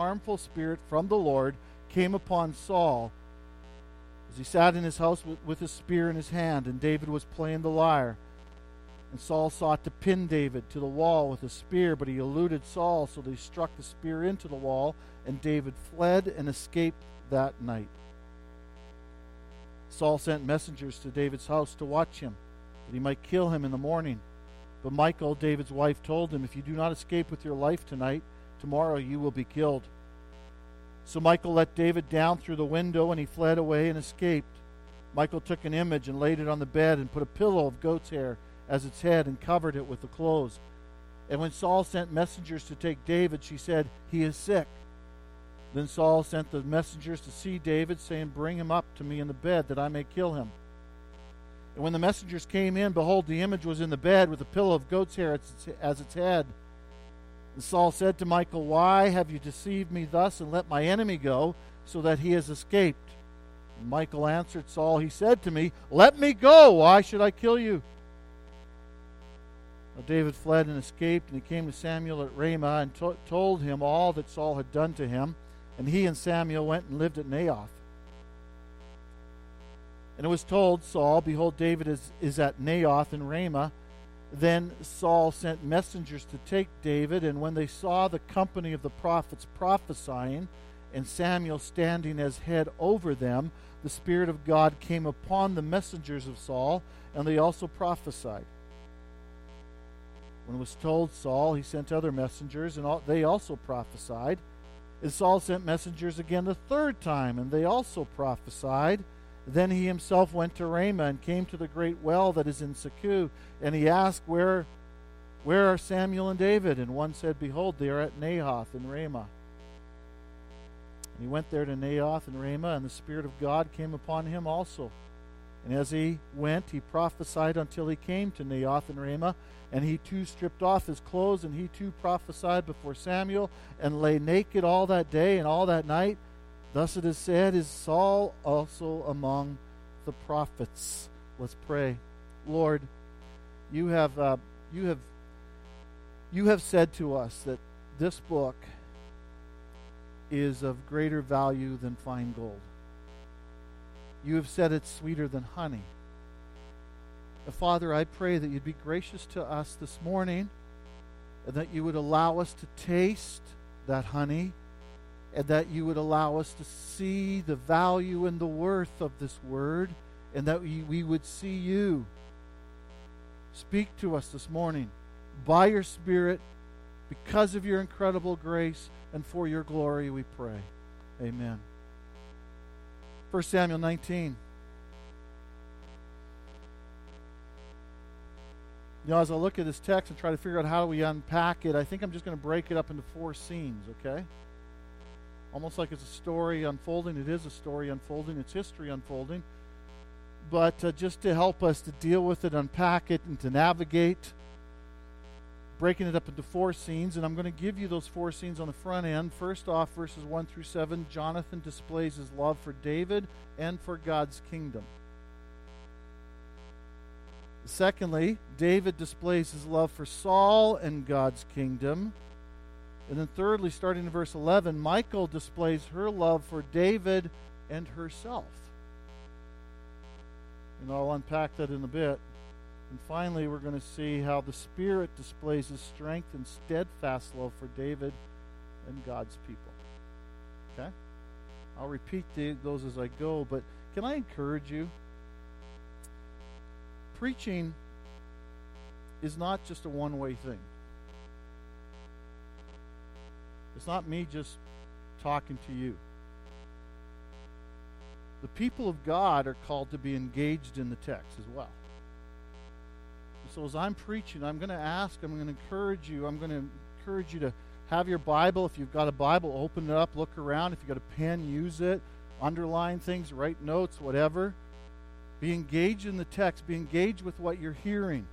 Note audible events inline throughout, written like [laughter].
harmful spirit from the Lord came upon Saul as he sat in his house with, his spear in his hand, and David was playing the lyre. And Saul sought to pin David to the wall with a spear, but he eluded Saul, so they struck the spear into the wall, and David fled and escaped that night. Saul sent messengers to David's house to watch him, that he might kill him in the morning. But Michal, David's wife, told him, If you do not escape with your life tonight, tomorrow you will be killed. So Michal let David down through the window, and he fled away and escaped. Michal took an image and laid it on the bed and put a pillow of goat's hair as its head and covered it with the clothes. And when Saul sent messengers to take David, she said, He is sick. Then Saul sent the messengers to see David, saying, Bring him up to me in the bed, that I may kill him. And when the messengers came in, behold, the image was in the bed with a pillow of goat's hair as its head. And Saul said to Michal, Why have you deceived me thus, and let my enemy go, so that he has escaped? And Michal answered Saul, He said to me, Let me go. Why should I kill you? Now David fled and escaped, and he came to Samuel at Ramah and to- told him all that Saul had done to him. And he and Samuel went and lived at Naioth. And it was told Saul, Behold, David is, is at Naioth in Ramah. Then Saul sent messengers to take David, and when they saw the company of the prophets prophesying, and Samuel standing as head over them, the Spirit of God came upon the messengers of Saul, and they also prophesied. When it was told Saul, he sent other messengers, and they also prophesied. And Saul sent messengers again the third time, and they also prophesied. Then he himself went to Ramah and came to the great well that is in Secu, and he asked, Where where are Samuel and David? And one said, Behold, they are at Naioth in Ramah. And he went there to Naioth in Ramah, and the Spirit of God came upon him also. And as he went, he prophesied until he came to Naioth in Ramah. And he too stripped off his clothes, and he too prophesied before Samuel, and lay naked all that day and all that night. Thus it is said, Is Saul also among the prophets? Let's pray. Lord, you have, uh, you have, you have said to us that this book is of greater value than fine gold. You have said it's sweeter than honey. Father, I pray that you'd be gracious to us this morning and that you would allow us to taste that honey and that you would allow us to see the value and the worth of this word and that we, we would see you. Speak to us this morning by your Spirit because of your incredible grace and for your glory, we pray. Amen. 1 Samuel 19. You know, as I look at this text and try to figure out how do we unpack it, I think I'm just going to break it up into four scenes, okay? Almost like it's a story unfolding. It is a story unfolding, it's history unfolding. But uh, just to help us to deal with it, unpack it, and to navigate, breaking it up into four scenes. And I'm going to give you those four scenes on the front end. First off, verses 1 through 7, Jonathan displays his love for David and for God's kingdom. Secondly, David displays his love for Saul and God's kingdom. And then, thirdly, starting in verse 11, Michal displays her love for David and herself. And I'll unpack that in a bit. And finally, we're going to see how the Spirit displays his strength and steadfast love for David and God's people. Okay? I'll repeat the, those as I go, but can I encourage you? preaching is not just a one way thing. It's not me just talking to you. The people of God are called to be engaged in the text as well. So as I'm preaching, I'm going to ask, I'm going to encourage you, I'm going to encourage you to have your Bible. If you've got a Bible, open it up, look around. If you've got a pen, use it. Underline things, write notes, whatever. Be engaged in the text. Be engaged with what you're hearing.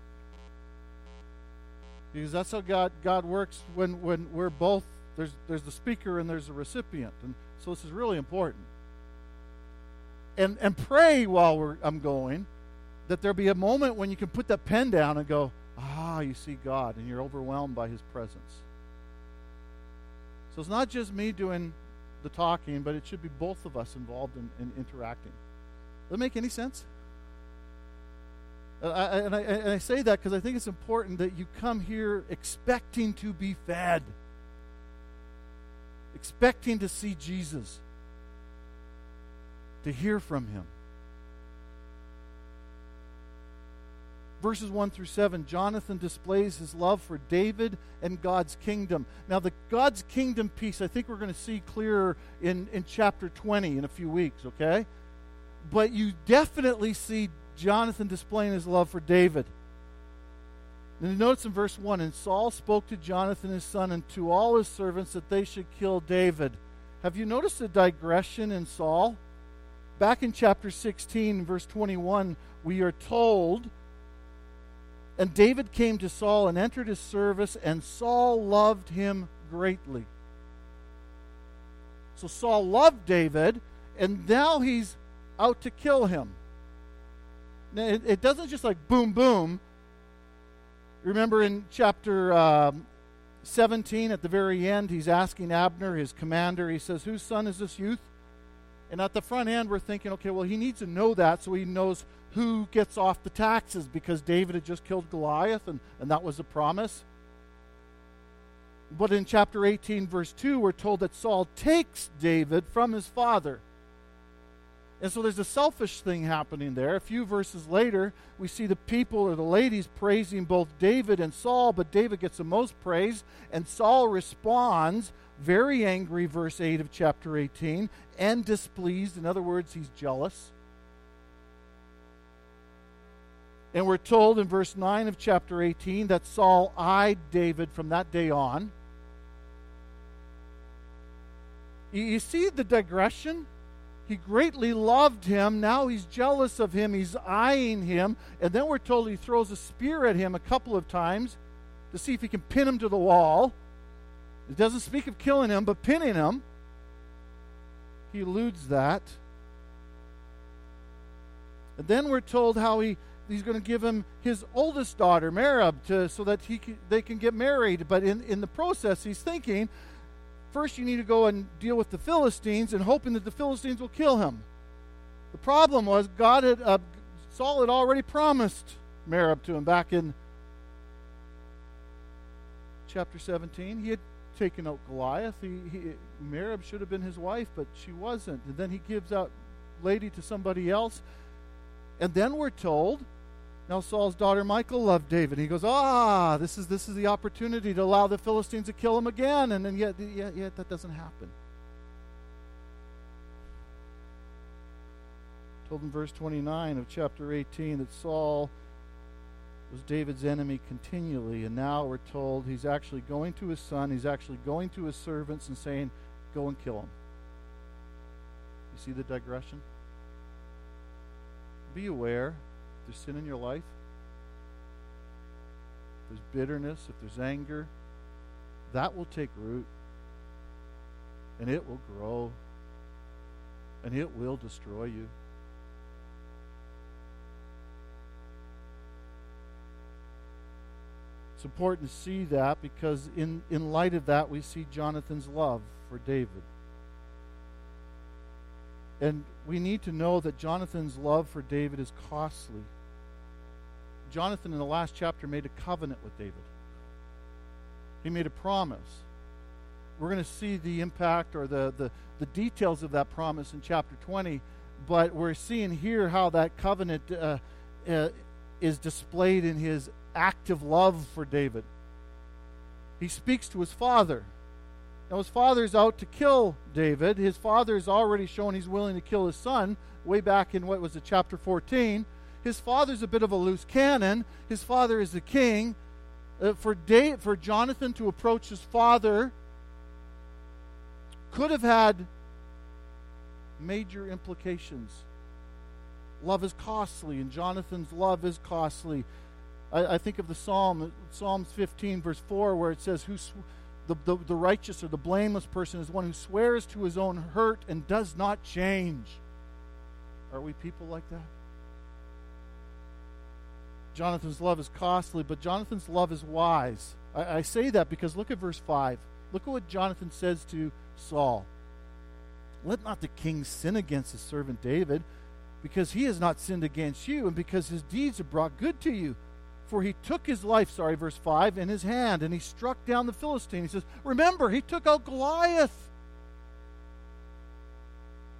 Because that's how God, God works when, when we're both, there's, there's the speaker and there's the recipient. And so this is really important. And, and pray while I'm going that there be a moment when you can put that pen down and go, ah, you see God, and you're overwhelmed by His presence. So it's not just me doing the talking, but it should be both of us involved in, in interacting. Does that make any sense? I, and, I, and I say that because I think it's important that you come here expecting to be fed, expecting to see Jesus, to hear from him. verses 1 through 7, Jonathan displays his love for David and God's kingdom. Now, the God's kingdom piece, I think we're going to see clearer in, in chapter 20 in a few weeks, okay? But you definitely see Jonathan displaying his love for David. And notice in verse 1 And Saul spoke to Jonathan his son and to all his servants that they should kill David. Have you noticed a digression in Saul? Back in chapter 16, verse 21, we are told and David came to Saul and entered his service, and Saul loved him greatly. So Saul loved David, and now he's out to kill him. Now, it, it doesn't just like boom, boom. Remember in chapter um, 17, at the very end, he's asking Abner, his commander, he says, Whose son is this youth? And at the front end, we're thinking, okay, well, he needs to know that so he knows who gets off the taxes because David had just killed Goliath and, and that was a promise. But in chapter 18, verse 2, we're told that Saul takes David from his father. And so there's a selfish thing happening there. A few verses later, we see the people or the ladies praising both David and Saul, but David gets the most praise, and Saul responds very angry, verse 8 of chapter 18, and displeased. In other words, he's jealous. And we're told in verse 9 of chapter 18 that Saul eyed David from that day on. You see the digression? He greatly loved him. Now he's jealous of him. He's eyeing him. And then we're told he throws a spear at him a couple of times to see if he can pin him to the wall. It doesn't speak of killing him, but pinning him. He eludes that. And then we're told how he he's going to give him his oldest daughter, Merab, to, so that he can, they can get married. But in, in the process, he's thinking, first you need to go and deal with the Philistines and hoping that the Philistines will kill him. The problem was God had uh, Saul had already promised Merab to him back in chapter 17. He had taken out Goliath. He, he, Merab should have been his wife, but she wasn't. And then he gives out lady to somebody else. And then we're told now Saul's daughter Michal loved David. He goes, ah, this is this is the opportunity to allow the Philistines to kill him again, and then yet yet, yet that doesn't happen. Told in verse 29 of chapter 18 that Saul was David's enemy continually, and now we're told he's actually going to his son, he's actually going to his servants and saying, Go and kill him. You see the digression? Be aware there's sin in your life, if there's bitterness, if there's anger, that will take root and it will grow and it will destroy you. It's important to see that because, in, in light of that, we see Jonathan's love for David. And we need to know that Jonathan's love for David is costly. Jonathan, in the last chapter, made a covenant with David. He made a promise. We're going to see the impact or the, the, the details of that promise in chapter 20, but we're seeing here how that covenant uh, uh, is displayed in his active love for David. He speaks to his father. Now, his father's out to kill David. His father has already shown he's willing to kill his son way back in what was it, chapter 14. His father's a bit of a loose cannon. His father is the king. Uh, for, Dave, for Jonathan to approach his father could have had major implications. Love is costly, and Jonathan's love is costly. I, I think of the Psalm, Psalms 15, verse 4, where it says, Who sw- the, the, the righteous or the blameless person is one who swears to his own hurt and does not change. Are we people like that? Jonathan's love is costly, but Jonathan's love is wise. I, I say that because look at verse 5. Look at what Jonathan says to Saul. Let not the king sin against his servant David, because he has not sinned against you, and because his deeds have brought good to you. For he took his life, sorry, verse 5, in his hand, and he struck down the Philistine. He says, Remember, he took out Goliath.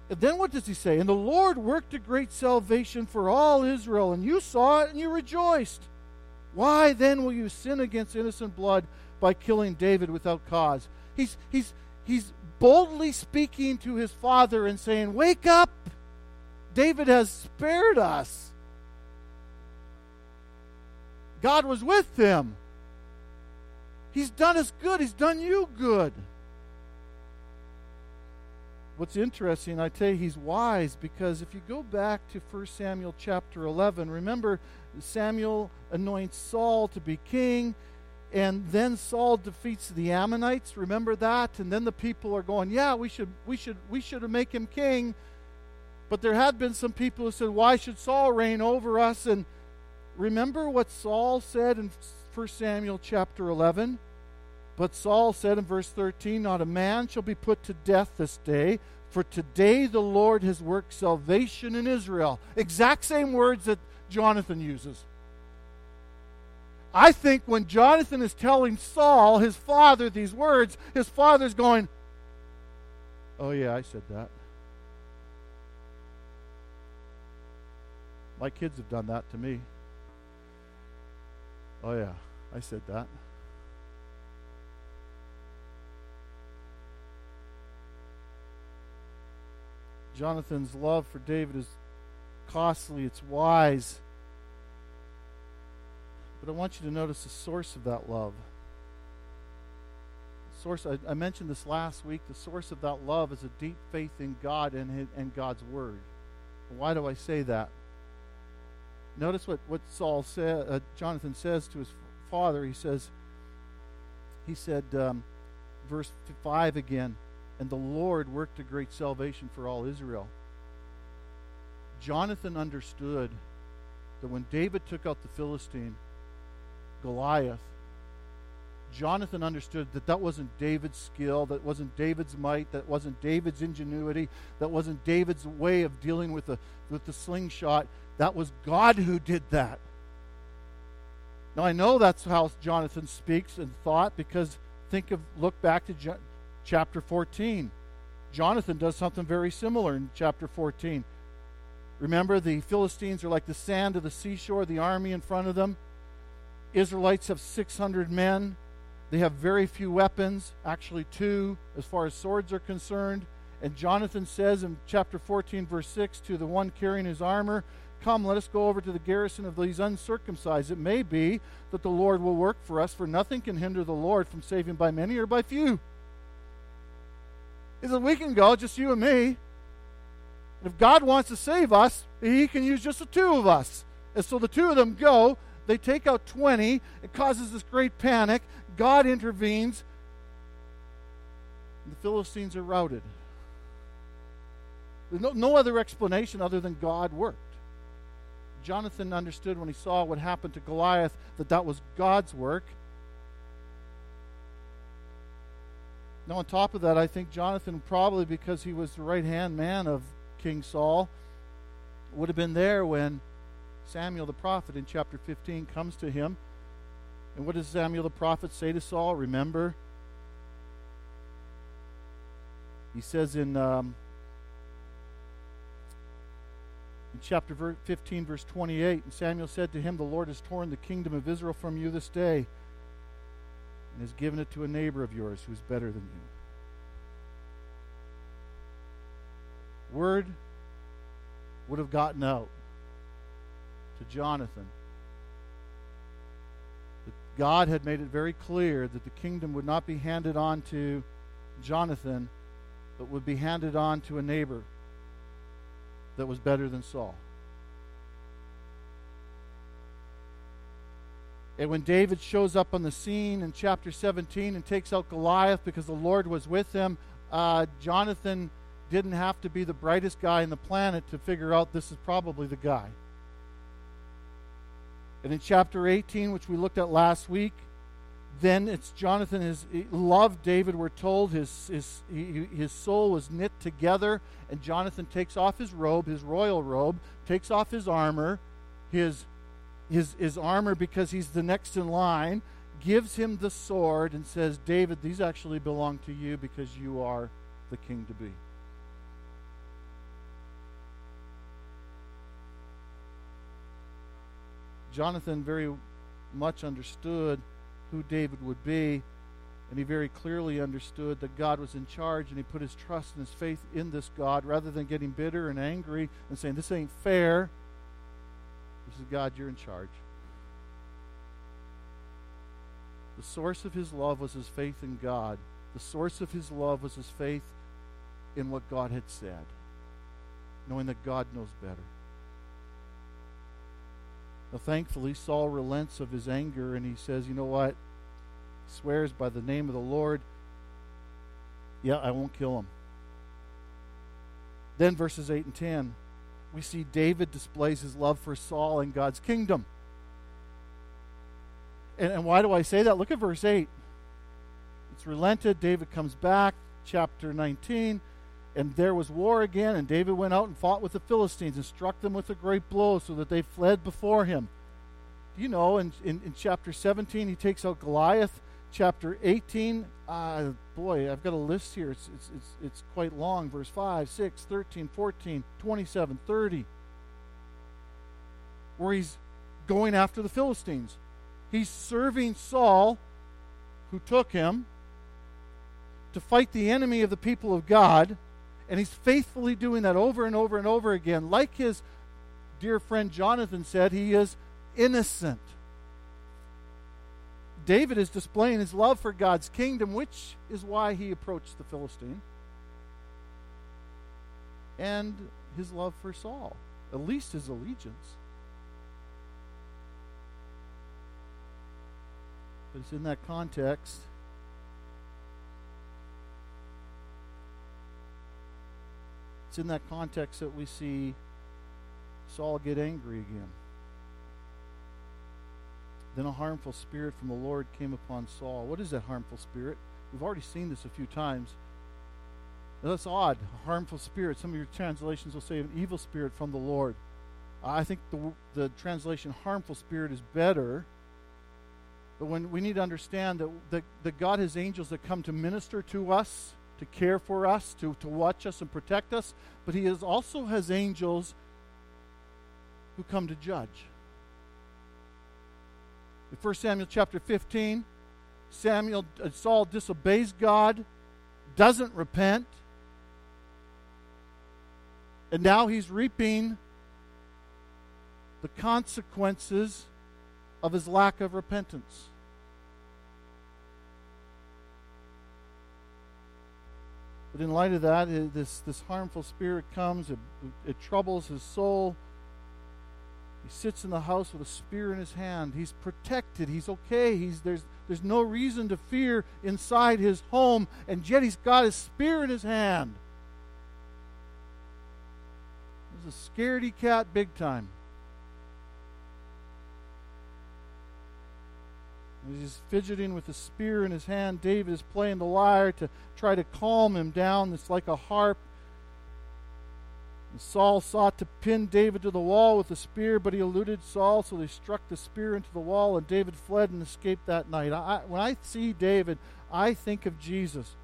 Then what does he say? And the Lord worked a great salvation for all Israel, and you saw it and you rejoiced. Why then will you sin against innocent blood by killing David without cause? He's, he's, he's boldly speaking to his father and saying, Wake up! David has spared us. God was with him. He's done us good. He's done you good. What's interesting, I tell you, he's wise because if you go back to 1 Samuel chapter 11, remember Samuel anoints Saul to be king, and then Saul defeats the Ammonites. Remember that? And then the people are going, "Yeah, we should, we should, we should make him king." But there had been some people who said, "Why should Saul reign over us?" And remember what Saul said in 1 Samuel chapter 11? But Saul said in verse 13, Not a man shall be put to death this day, for today the Lord has worked salvation in Israel. Exact same words that Jonathan uses. I think when Jonathan is telling Saul, his father, these words, his father's going, Oh, yeah, I said that. My kids have done that to me. Oh, yeah, I said that. Jonathan's love for David is costly, it's wise. But I want you to notice the source of that love. The source I, I, mentioned this last week. The source of that love is a deep faith in God and, his, and God's word. Why do I say that? Notice what, what Saul said, uh, Jonathan says to his father. He says, he said, um, verse 5 again, and the Lord worked a great salvation for all Israel. Jonathan understood that when David took out the Philistine, Goliath, Jonathan understood that that wasn't David's skill, that wasn't David's might, that wasn't David's ingenuity, that wasn't David's way of dealing with the, with the slingshot. That was God who did that. Now I know that's how Jonathan speaks and thought because think of look back to chapter 14. Jonathan does something very similar in chapter 14. Remember, the Philistines are like the sand of the seashore, the army in front of them. Israelites have 600 men. They have very few weapons, actually, two, as far as swords are concerned. And Jonathan says in chapter 14, verse 6, to the one carrying his armor, Come, let us go over to the garrison of these uncircumcised. It may be that the Lord will work for us, for nothing can hinder the Lord from saving by many or by few. He said, We can go, just you and me. If God wants to save us, He can use just the two of us. And so the two of them go. They take out 20. It causes this great panic. God intervenes. The Philistines are routed. There's no, no other explanation other than God worked. Jonathan understood when he saw what happened to Goliath that that was God's work. Now, on top of that, I think Jonathan, probably because he was the right hand man of King Saul, would have been there when Samuel the prophet in chapter 15 comes to him. And what does Samuel the prophet say to Saul? Remember? He says in, um, in chapter 15, verse 28, and Samuel said to him, The Lord has torn the kingdom of Israel from you this day and has given it to a neighbor of yours who is better than you. Word would have gotten out to Jonathan that God had made it very clear that the kingdom would not be handed on to Jonathan, but would be handed on to a neighbor that was better than Saul. And when David shows up on the scene in chapter 17 and takes out Goliath because the Lord was with him, uh, Jonathan didn't have to be the brightest guy in the planet to figure out this is probably the guy. And in chapter 18, which we looked at last week, then it's Jonathan his loved David. We're told his his his soul was knit together, and Jonathan takes off his robe, his royal robe, takes off his armor, his his his armor because he's the next in line, gives him the sword, and says, "David, these actually belong to you because you are the king to be." Jonathan very much understood who David would be, and he very clearly understood that God was in charge, and he put his trust and his faith in this God rather than getting bitter and angry and saying, This ain't fair. This is God, you're in charge. The source of his love was his faith in God. The source of his love was his faith in what God had said, knowing that God knows better. Now, thankfully, Saul relents of his anger and he says, You know what? He swears by the name of the Lord, Yeah, I won't kill him. Then, verses 8 and 10, we see David displays his love for Saul and God's kingdom. And, and why do I say that? Look at verse 8. It's relented. David comes back, chapter 19. And there was war again, and David went out and fought with the Philistines and struck them with a great blow so that they fled before him. Do you know, in, in, in chapter 17, he takes out Goliath. Chapter 18, uh, boy, I've got a list here. It's, it's, it's, it's quite long. Verse 5, 6, 13, 14, 27, 30, where he's going after the Philistines. He's serving Saul, who took him, to fight the enemy of the people of God and he's faithfully doing that over and over and over again. Like his dear friend Jonathan said, he is innocent. David is displaying his love for God's kingdom, which is why he approached the Philistine, and his love for Saul, at least his allegiance. But it's in that context It's in that context that we see Saul get angry again. Then a harmful spirit from the Lord came upon Saul. What is that harmful spirit? We've already seen this a few times. That's odd. A harmful spirit. Some of your translations will say an evil spirit from the Lord. I think the, the translation harmful spirit is better. But when we need to understand that, that, that God has angels that come to minister to us to care for us, to, to watch us and protect us, but he is also has angels who come to judge. In 1 Samuel chapter 15, Samuel uh, Saul disobeys God, doesn't repent, and now he's reaping the consequences of his lack of repentance. But in light of that, this, this harmful spirit comes, it, it troubles his soul. He sits in the house with a spear in his hand. He's protected. He's okay. He's, there's, there's no reason to fear inside his home, and yet he's got his spear in his hand. He's a scaredy cat big time. He's fidgeting with a spear in his hand. David is playing the lyre to try to calm him down. It's like a harp. And Saul sought to pin David to the wall with a spear, but he eluded Saul, so they struck the spear into the wall, and David fled and escaped that night. I, when I see David, I think of Jesus.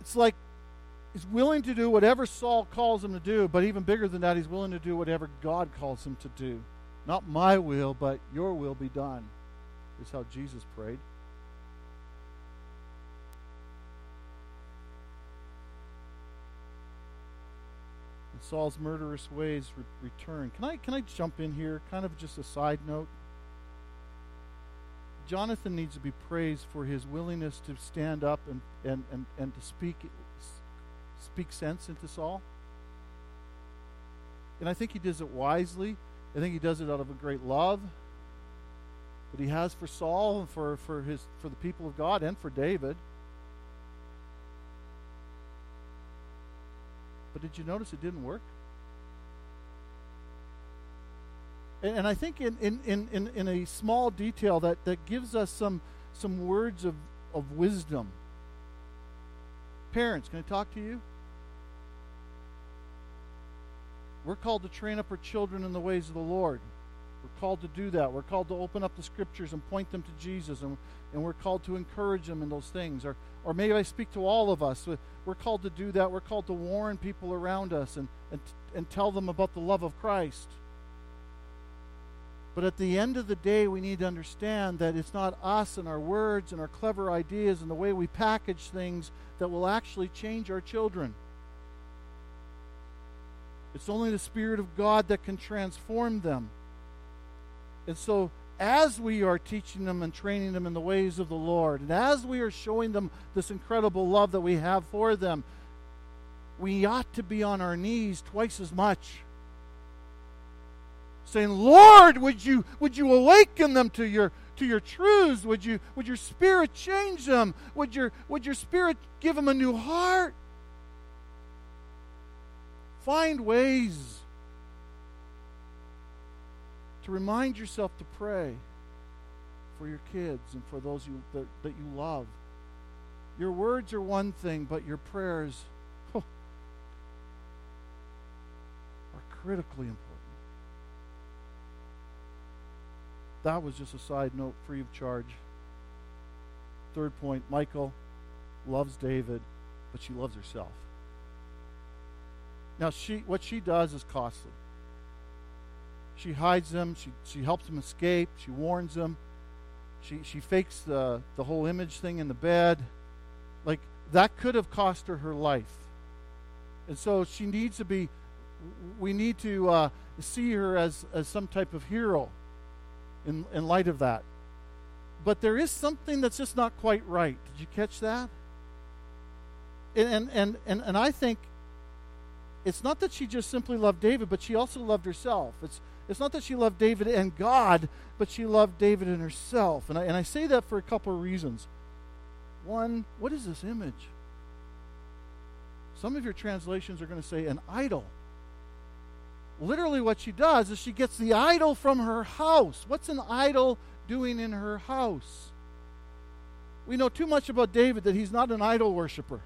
It's like He's willing to do whatever Saul calls him to do, but even bigger than that, he's willing to do whatever God calls him to do. Not my will, but your will be done, is how Jesus prayed. Saul's murderous ways re- return. Can I, can I jump in here? Kind of just a side note. Jonathan needs to be praised for his willingness to stand up and, and, and, and to speak speak sense into Saul. And I think he does it wisely. I think he does it out of a great love that he has for Saul and for, for his for the people of God and for David. Did you notice it didn't work? And, and I think in, in, in, in, in a small detail that, that gives us some, some words of, of wisdom. Parents, can I talk to you? We're called to train up our children in the ways of the Lord. We're called to do that. We're called to open up the scriptures and point them to Jesus, and, and we're called to encourage them in those things. Or, or maybe I speak to all of us. We're called to do that. We're called to warn people around us and, and, and tell them about the love of Christ. But at the end of the day, we need to understand that it's not us and our words and our clever ideas and the way we package things that will actually change our children. It's only the Spirit of God that can transform them. And so, as we are teaching them and training them in the ways of the Lord, and as we are showing them this incredible love that we have for them, we ought to be on our knees twice as much. Saying, Lord, would you, would you awaken them to your, to your truths? Would, you, would your spirit change them? Would your, would your spirit give them a new heart? Find ways remind yourself to pray for your kids and for those you, that, that you love. Your words are one thing, but your prayers oh, are critically important. That was just a side note, free of charge. Third point Michal loves David, but she loves herself. Now, she, what she does is costly. She hides them. She, she helps them escape. She warns them. She, she fakes the, the whole image thing in the bed. Like, that could have cost her her life. And so she needs to be, we need to uh, see her as, as some type of hero in, in light of that. But there is something that's just not quite right. Did you catch that? And, and, and, and I think it's not that she just simply loved David, but she also loved herself. It's, it's not that she loved David and God, but she loved David and herself. And I, and I say that for a couple of reasons. One, what is this image? Some of your translations are going to say an idol. Literally, what she does is she gets the idol from her house. What's an idol doing in her house? We know too much about David that he's not an idol worshiper.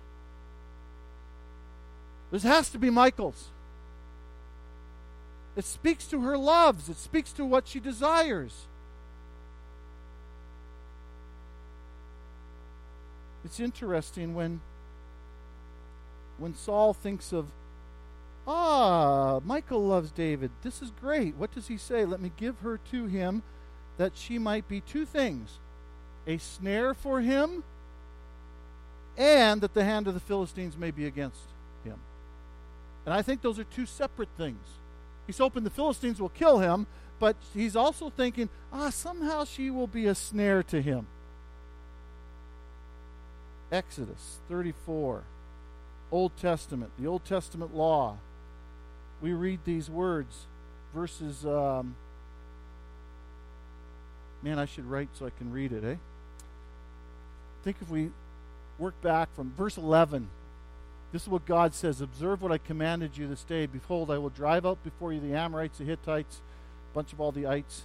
This has to be Michal's. It speaks to her loves, it speaks to what she desires. It's interesting when when Saul thinks of ah, Michal loves David. This is great. What does he say? Let me give her to him that she might be two things a snare for him and that the hand of the Philistines may be against. And I think those are two separate things. He's hoping the Philistines will kill him, but he's also thinking, ah, somehow she will be a snare to him. Exodus 34, Old Testament, the Old Testament law. We read these words, verses. Um, man, I should write so I can read it, eh? I Think if we work back from verse 11 this is what God says Observe what I commanded you this day. Behold, I will drive out before you the Amorites, the Hittites, a bunch of all the ites.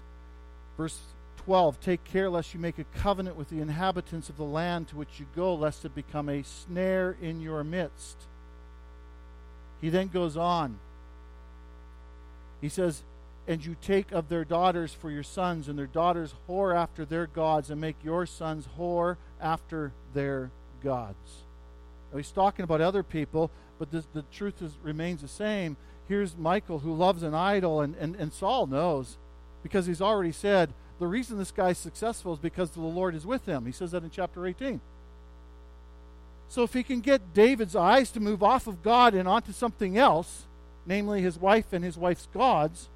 Verse 12 Take care lest you make a covenant with the inhabitants of the land to which you go, lest it become a snare in your midst. He then goes on. He says, And you take of their daughters for your sons, and their daughters whore after their gods, and make your sons whore after their gods. He's talking about other people, but this, the truth is, remains the same. Here's Michal who loves an idol, and, and, and Saul knows because he's already said the reason this guy's successful is because the Lord is with him. He says that in chapter 18. So if he can get David's eyes to move off of God and onto something else, namely his wife and his wife's gods,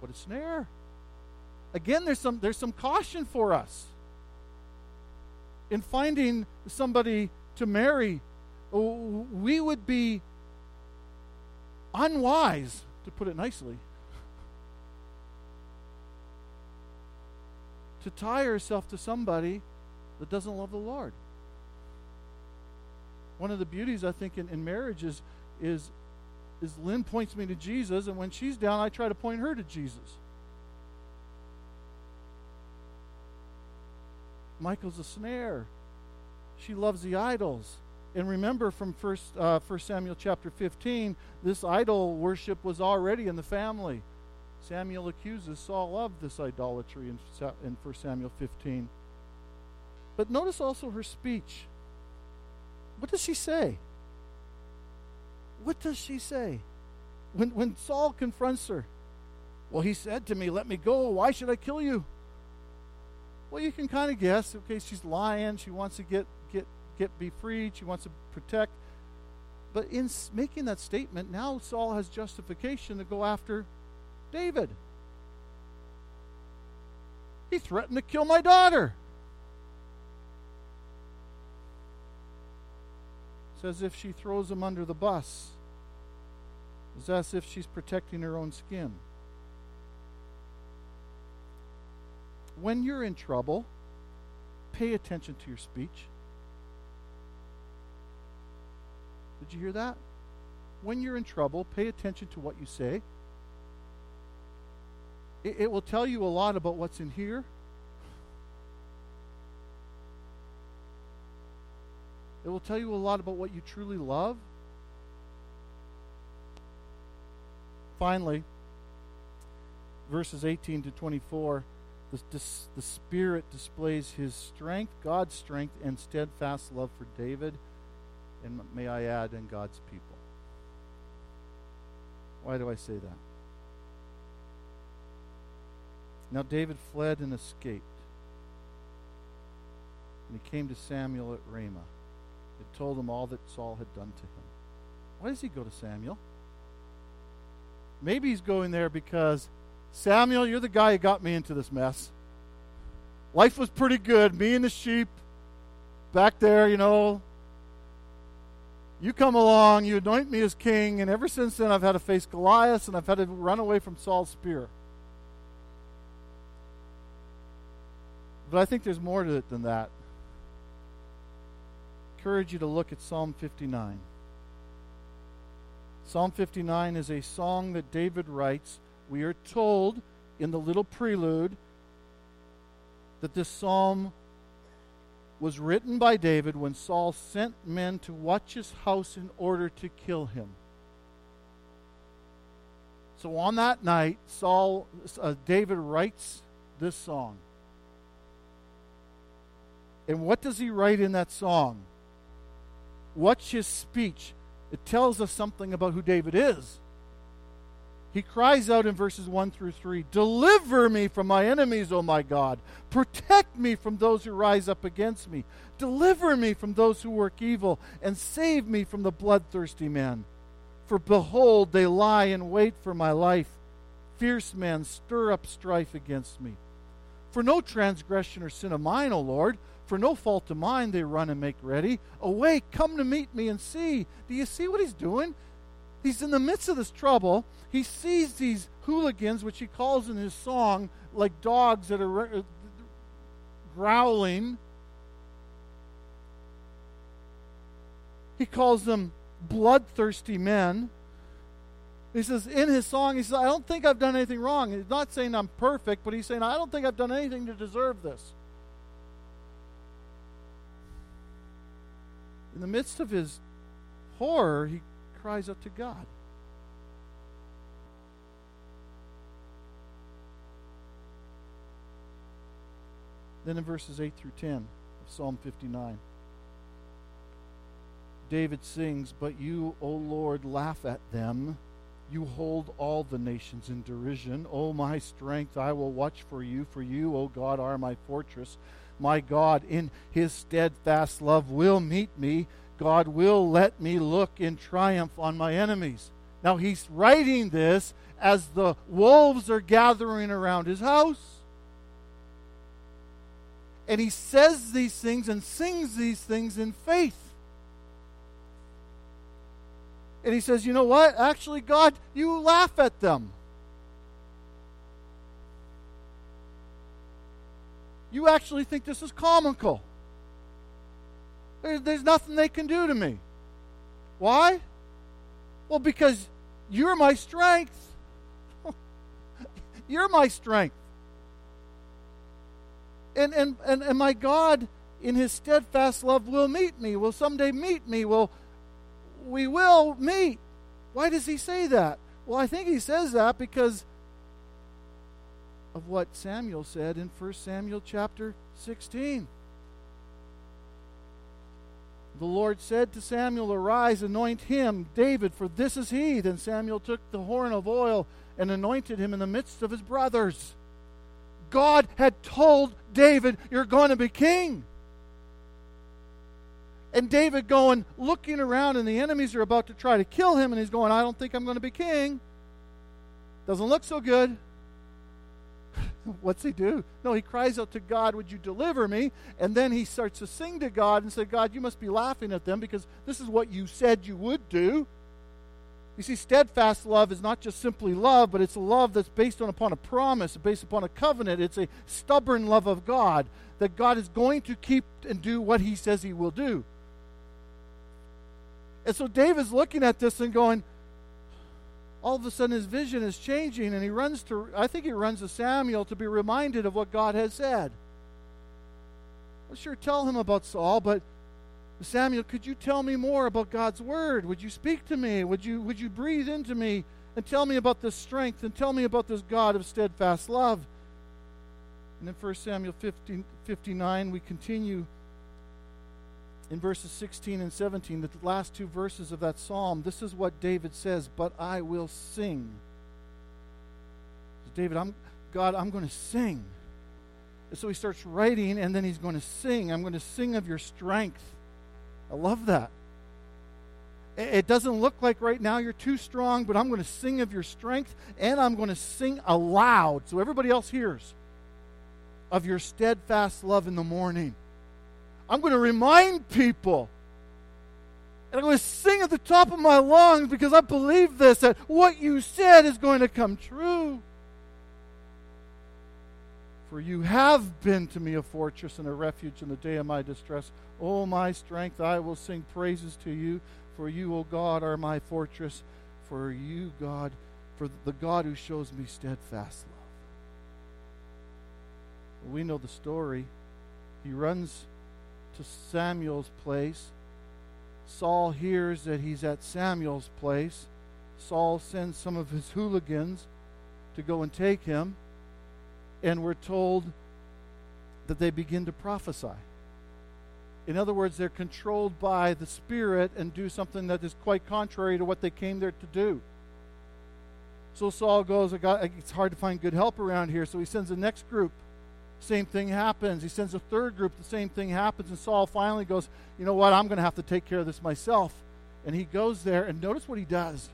what a snare. Again, there's some, there's some caution for us in finding somebody to marry, uh, we would be unwise, to put it nicely, to tie ourselves to somebody that doesn't love the Lord. One of the beauties, I think, in, in marriage is, is, is Lynn points me to Jesus, and when she's down, I try to point her to Jesus. Michal's a snare. She loves the idols. And remember from first, uh, 1 Samuel chapter 15, this idol worship was already in the family. Samuel accuses Saul of this idolatry in, in 1 Samuel 15. But notice also her speech. What does she say? What does she say? When, when Saul confronts her, well, he said to me, Let me go. Why should I kill you? Well, you can kind of guess. Okay, she's lying. She wants to get, get, get be freed. She wants to protect. But in making that statement, now Saul has justification to go after David. He threatened to kill my daughter. It's as if she throws him under the bus. It's as if she's protecting her own skin. When you're in trouble, pay attention to your speech. Did you hear that? When you're in trouble, pay attention to what you say. It, it will tell you a lot about what's in here. It will tell you a lot about what you truly love. Finally, verses 18 to 24, the, the, Spirit displays his strength, God's strength, and steadfast love for David, and may I add, and God's people. Why do I say that? Now David fled and escaped. And he came to Samuel at Ramah. It told him all that Saul had done to him. Why does he go to Samuel? Maybe he's going there because Samuel, you're the guy who got me into this mess. Life was pretty good. Me and the sheep back there, you know. You come along, you anoint me as king, and ever since then I've had to face Goliath and I've had to run away from Saul's spear. But I think there's more to it than that. I encourage you to look at Psalm 59. Psalm 59 is a song that David writes. We are told in the little prelude that this psalm was written by David when Saul sent men to watch his house in order to kill him. So on that night, Saul, uh, David writes this song. And what does he write in that song? What's his speech? It tells us something about who David is. He cries out in verses 1 through 3 Deliver me from my enemies, O my God. Protect me from those who rise up against me. Deliver me from those who work evil, and save me from the bloodthirsty men. For behold, they lie in wait for my life. Fierce men stir up strife against me. For no transgression or sin of mine, O Lord for no fault of mine, they run and make ready. Awake, come to meet me and see. Do you see what he's doing? He's in the midst of this trouble. He sees these hooligans, which he calls in his song like dogs that are uh, growling. He calls them bloodthirsty men. He says in his song, he says, I don't think I've done anything wrong. He's not saying I'm perfect, but he's saying, I don't think I've done anything to deserve this. in the midst of his horror, he cries out to God. Then in verses 8 through 10 of Psalm 59, David sings, But you, O Lord, laugh at them. You hold all the nations in derision. O my strength, I will watch for you, for you, O God, are my fortress my God, in his steadfast love, will meet me. God will let me look in triumph on my enemies. Now, he's writing this as the wolves are gathering around his house. And he says these things and sings these things in faith. And he says, You know what? Actually, God, you laugh at them. you actually think this is comical. There, there's nothing they can do to me. Why? Well, because You're my strength. [laughs] You're my strength. And, and, and, and my God, in his steadfast love, will meet me, will someday meet me, will we will meet. Why does he say that? Well, I think he says that because of what Samuel said in 1 Samuel chapter 16. The Lord said to Samuel, Arise, anoint him, David, for this is he. Then Samuel took the horn of oil and anointed him in the midst of his brothers. God had told David, You're going to be king. And David going, looking around, and the enemies are about to try to kill him, and he's going, I don't think I'm going to be king. Doesn't look so good. [laughs] What's he do? No, he cries out to God, Would you deliver me? And then he starts to sing to God and say, God, you must be laughing at them because this is what you said you would do. You see, steadfast love is not just simply love, but it's a love that's based on upon a promise, based upon a covenant. It's a stubborn love of God that God is going to keep and do what he says he will do. And so David's looking at this and going, all of a sudden his vision is changing and he runs to I think he runs to Samuel to be reminded of what God has said. Well, sure tell him about Saul, but Samuel, could you tell me more about God's word? Would you speak to me? Would you would you breathe into me and tell me about this strength and tell me about this God of steadfast love? And in 1 Samuel 15, 59, we continue in verses 16 and 17, the last two verses of that psalm, this is what David says, but I will sing. David, I'm God, I'm going to sing. And so he starts writing and then he's going to sing. I'm going to sing of your strength. I love that. It doesn't look like right now you're too strong, but I'm going to sing of your strength and I'm going to sing aloud so everybody else hears of your steadfast love in the morning. I'm going to remind people. And I'm going to sing at the top of my lungs because I believe this that what you said is going to come true. For you have been to me a fortress and a refuge in the day of my distress. O oh, my strength, I will sing praises to you. For you, O God, are my fortress. For you, God, for the God who shows me steadfast love. We know the story. He runs to Samuel's place. Saul hears that he's at Samuel's place. Saul sends some of his hooligans to go and take him. And we're told that they begin to prophesy. In other words, they're controlled by the Spirit and do something that is quite contrary to what they came there to do. So Saul goes, It's hard to find good help around here. So he sends the next group same thing happens. He sends a third group, the same thing happens. And Saul finally goes, You know what? I'm going to have to take care of this myself. And he goes there, and notice what he does.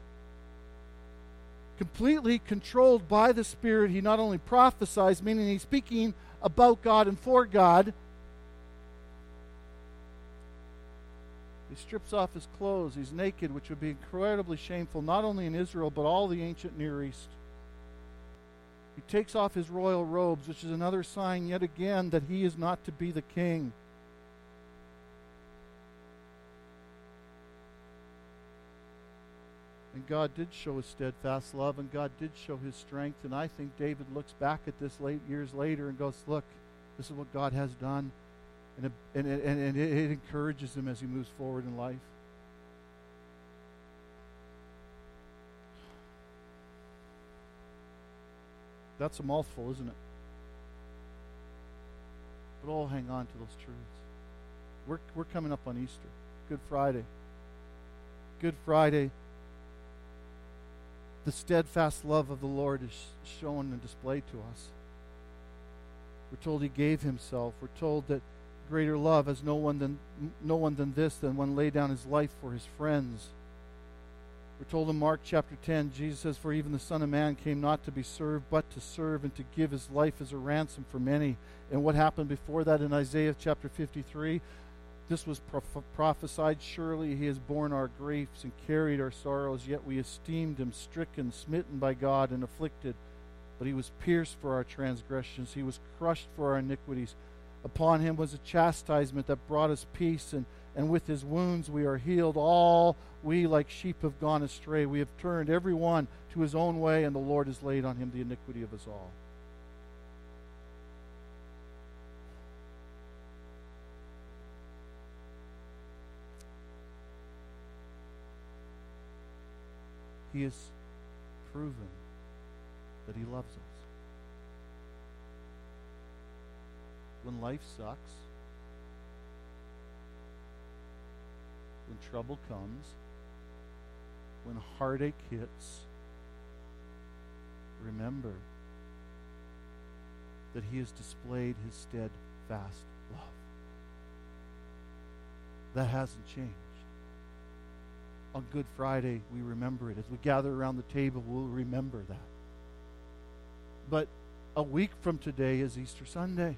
Completely controlled by the Spirit, he not only prophesies, meaning he's speaking about God and for God, he strips off his clothes. He's naked, which would be incredibly shameful, not only in Israel, but all the ancient Near East. He takes off his royal robes, which is another sign, yet again, that he is not to be the king. And God did show his steadfast love, and God did show his strength. And I think David looks back at this late years later and goes, Look, this is what God has done. And it, and, it, and it, encourages him as he moves forward in life. That's a mouthful, isn't it? But all hang on to those truths. We're, we're coming up on Easter, Good Friday. Good Friday, the steadfast love of the Lord is shown and displayed to us. We're told he gave himself. We're told that greater love has no one than no one than this than one lay down his life for his friends. We're told in Mark chapter 10, Jesus says, For even the Son of Man came not to be served, but to serve and to give his life as a ransom for many. And what happened before that in Isaiah chapter 53? This was prophesied Surely he has borne our griefs and carried our sorrows, yet we esteemed him stricken, smitten by God, and afflicted. But he was pierced for our transgressions, he was crushed for our iniquities. Upon him was a chastisement that brought us peace, and, and with his wounds we are healed. All we like sheep have gone astray. We have turned every one to his own way, and the Lord has laid on him the iniquity of us all. He has proven that he loves us. when life sucks, when trouble comes, when heartache hits, remember that He has displayed His steadfast love. That hasn't changed. On Good Friday, we remember it. As we gather around the table, we'll remember that. But a week from today is Easter Sunday.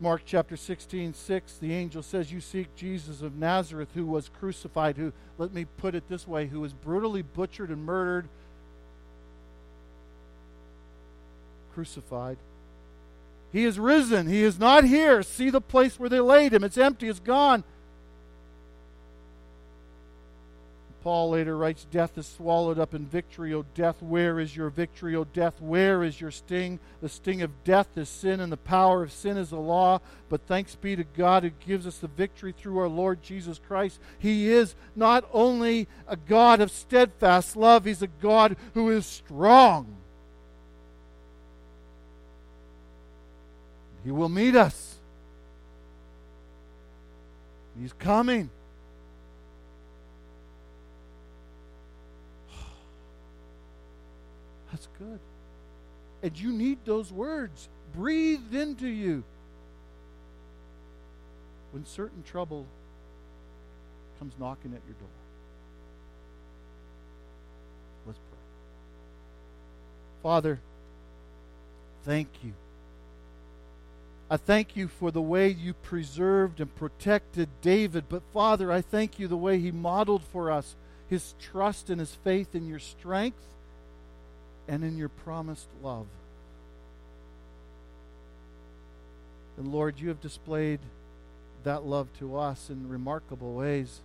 Mark chapter 16, 6, the angel says, You seek Jesus of Nazareth, who was crucified, who, let me put it this way, who was brutally butchered and murdered, crucified. He is risen. He is not here. See the place where they laid him. It's empty. It's gone. Paul later writes, Death is swallowed up in victory. O death, where is your victory? O death, where is your sting? The sting of death is sin, and the power of sin is the law. But thanks be to God who gives us the victory through our Lord Jesus Christ. He is not only a God of steadfast love, He's a God who is strong. He will meet us. He's coming. And you need those words breathed into you when certain trouble comes knocking at your door. Let's pray. Father, thank you. I thank you for the way you preserved and protected David. But Father, I thank you the way he modeled for us his trust and his faith in your strength and in your promised love. And Lord, you have displayed that love to us in remarkable ways.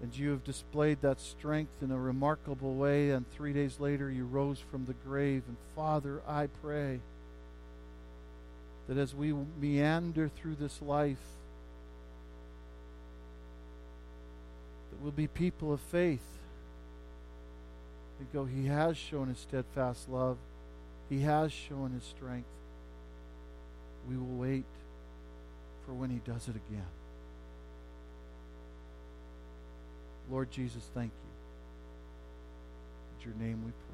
And you have displayed that strength in a remarkable way. And three days later, you rose from the grave. And Father, I pray that as we meander through this life, that we'll be people of faith go, He has shown His steadfast love. He has shown His strength. We will wait for when He does it again. Lord Jesus, thank you. In your name we pray.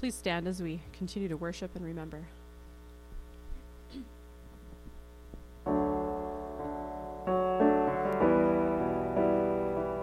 Please stand as we continue to worship and remember.